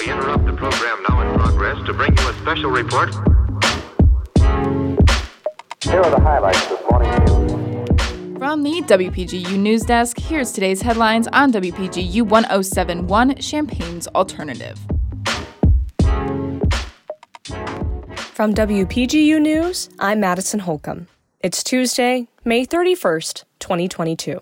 We interrupt the program now in progress to bring you a special report. Here are the highlights this morning's news. From the WPGU News Desk, here's today's headlines on WPGU 1071 Champaign's Alternative. From WPGU News, I'm Madison Holcomb. It's Tuesday, May 31st, 2022.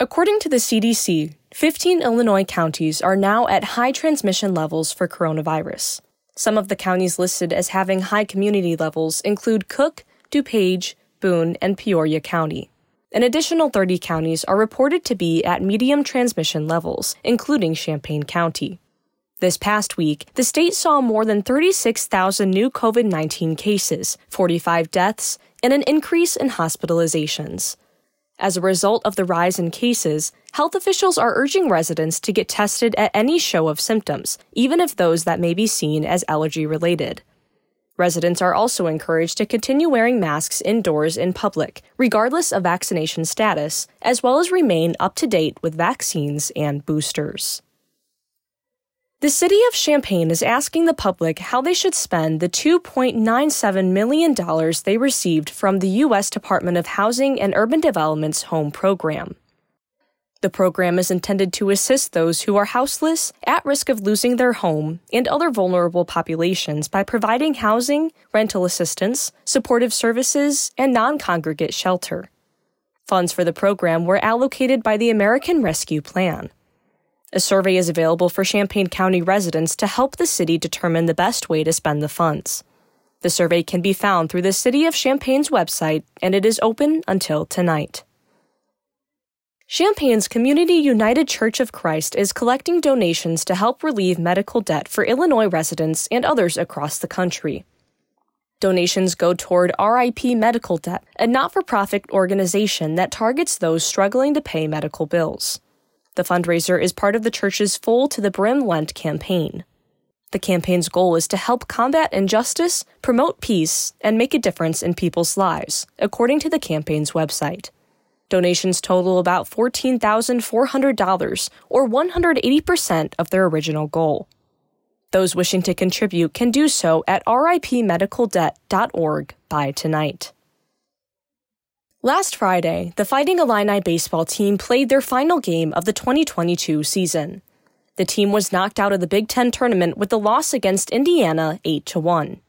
According to the CDC, 15 Illinois counties are now at high transmission levels for coronavirus. Some of the counties listed as having high community levels include Cook, DuPage, Boone, and Peoria County. An additional 30 counties are reported to be at medium transmission levels, including Champaign County. This past week, the state saw more than 36,000 new COVID 19 cases, 45 deaths, and an increase in hospitalizations. As a result of the rise in cases, health officials are urging residents to get tested at any show of symptoms, even if those that may be seen as allergy related. Residents are also encouraged to continue wearing masks indoors in public, regardless of vaccination status, as well as remain up to date with vaccines and boosters. The city of Champaign is asking the public how they should spend the $2.97 million they received from the U.S. Department of Housing and Urban Development's Home Program. The program is intended to assist those who are houseless, at risk of losing their home, and other vulnerable populations by providing housing, rental assistance, supportive services, and non congregate shelter. Funds for the program were allocated by the American Rescue Plan. A survey is available for Champaign County residents to help the city determine the best way to spend the funds. The survey can be found through the City of Champaign's website, and it is open until tonight. Champaign's Community United Church of Christ is collecting donations to help relieve medical debt for Illinois residents and others across the country. Donations go toward RIP Medical Debt, a not for profit organization that targets those struggling to pay medical bills. The fundraiser is part of the church's Full to the Brim Lent campaign. The campaign's goal is to help combat injustice, promote peace, and make a difference in people's lives, according to the campaign's website. Donations total about $14,400, or 180% of their original goal. Those wishing to contribute can do so at ripmedicaldebt.org by tonight. Last Friday, the Fighting Illini baseball team played their final game of the 2022 season. The team was knocked out of the Big Ten tournament with the loss against Indiana 8 1.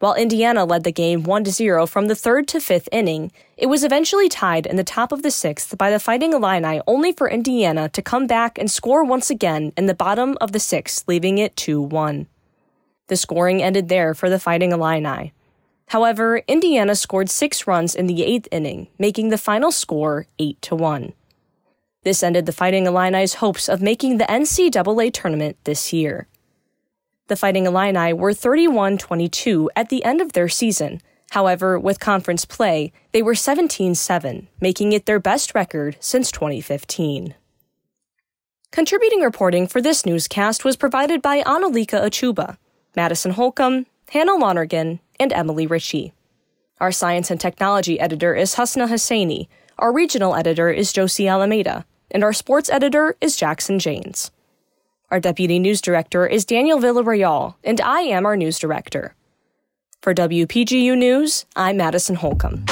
While Indiana led the game 1 0 from the third to fifth inning, it was eventually tied in the top of the sixth by the Fighting Illini only for Indiana to come back and score once again in the bottom of the sixth, leaving it 2 1. The scoring ended there for the Fighting Illini. However, Indiana scored six runs in the eighth inning, making the final score 8 to 1. This ended the Fighting Illini's hopes of making the NCAA tournament this year. The Fighting Illini were 31 22 at the end of their season. However, with conference play, they were 17 7, making it their best record since 2015. Contributing reporting for this newscast was provided by Annalika Achuba, Madison Holcomb, Hannah Lonergan, and Emily Ritchie. Our science and technology editor is Hasna Husseini. Our regional editor is Josie Alameda. And our sports editor is Jackson Janes. Our deputy news director is Daniel Villarreal, and I am our news director. For WPGU News, I'm Madison Holcomb.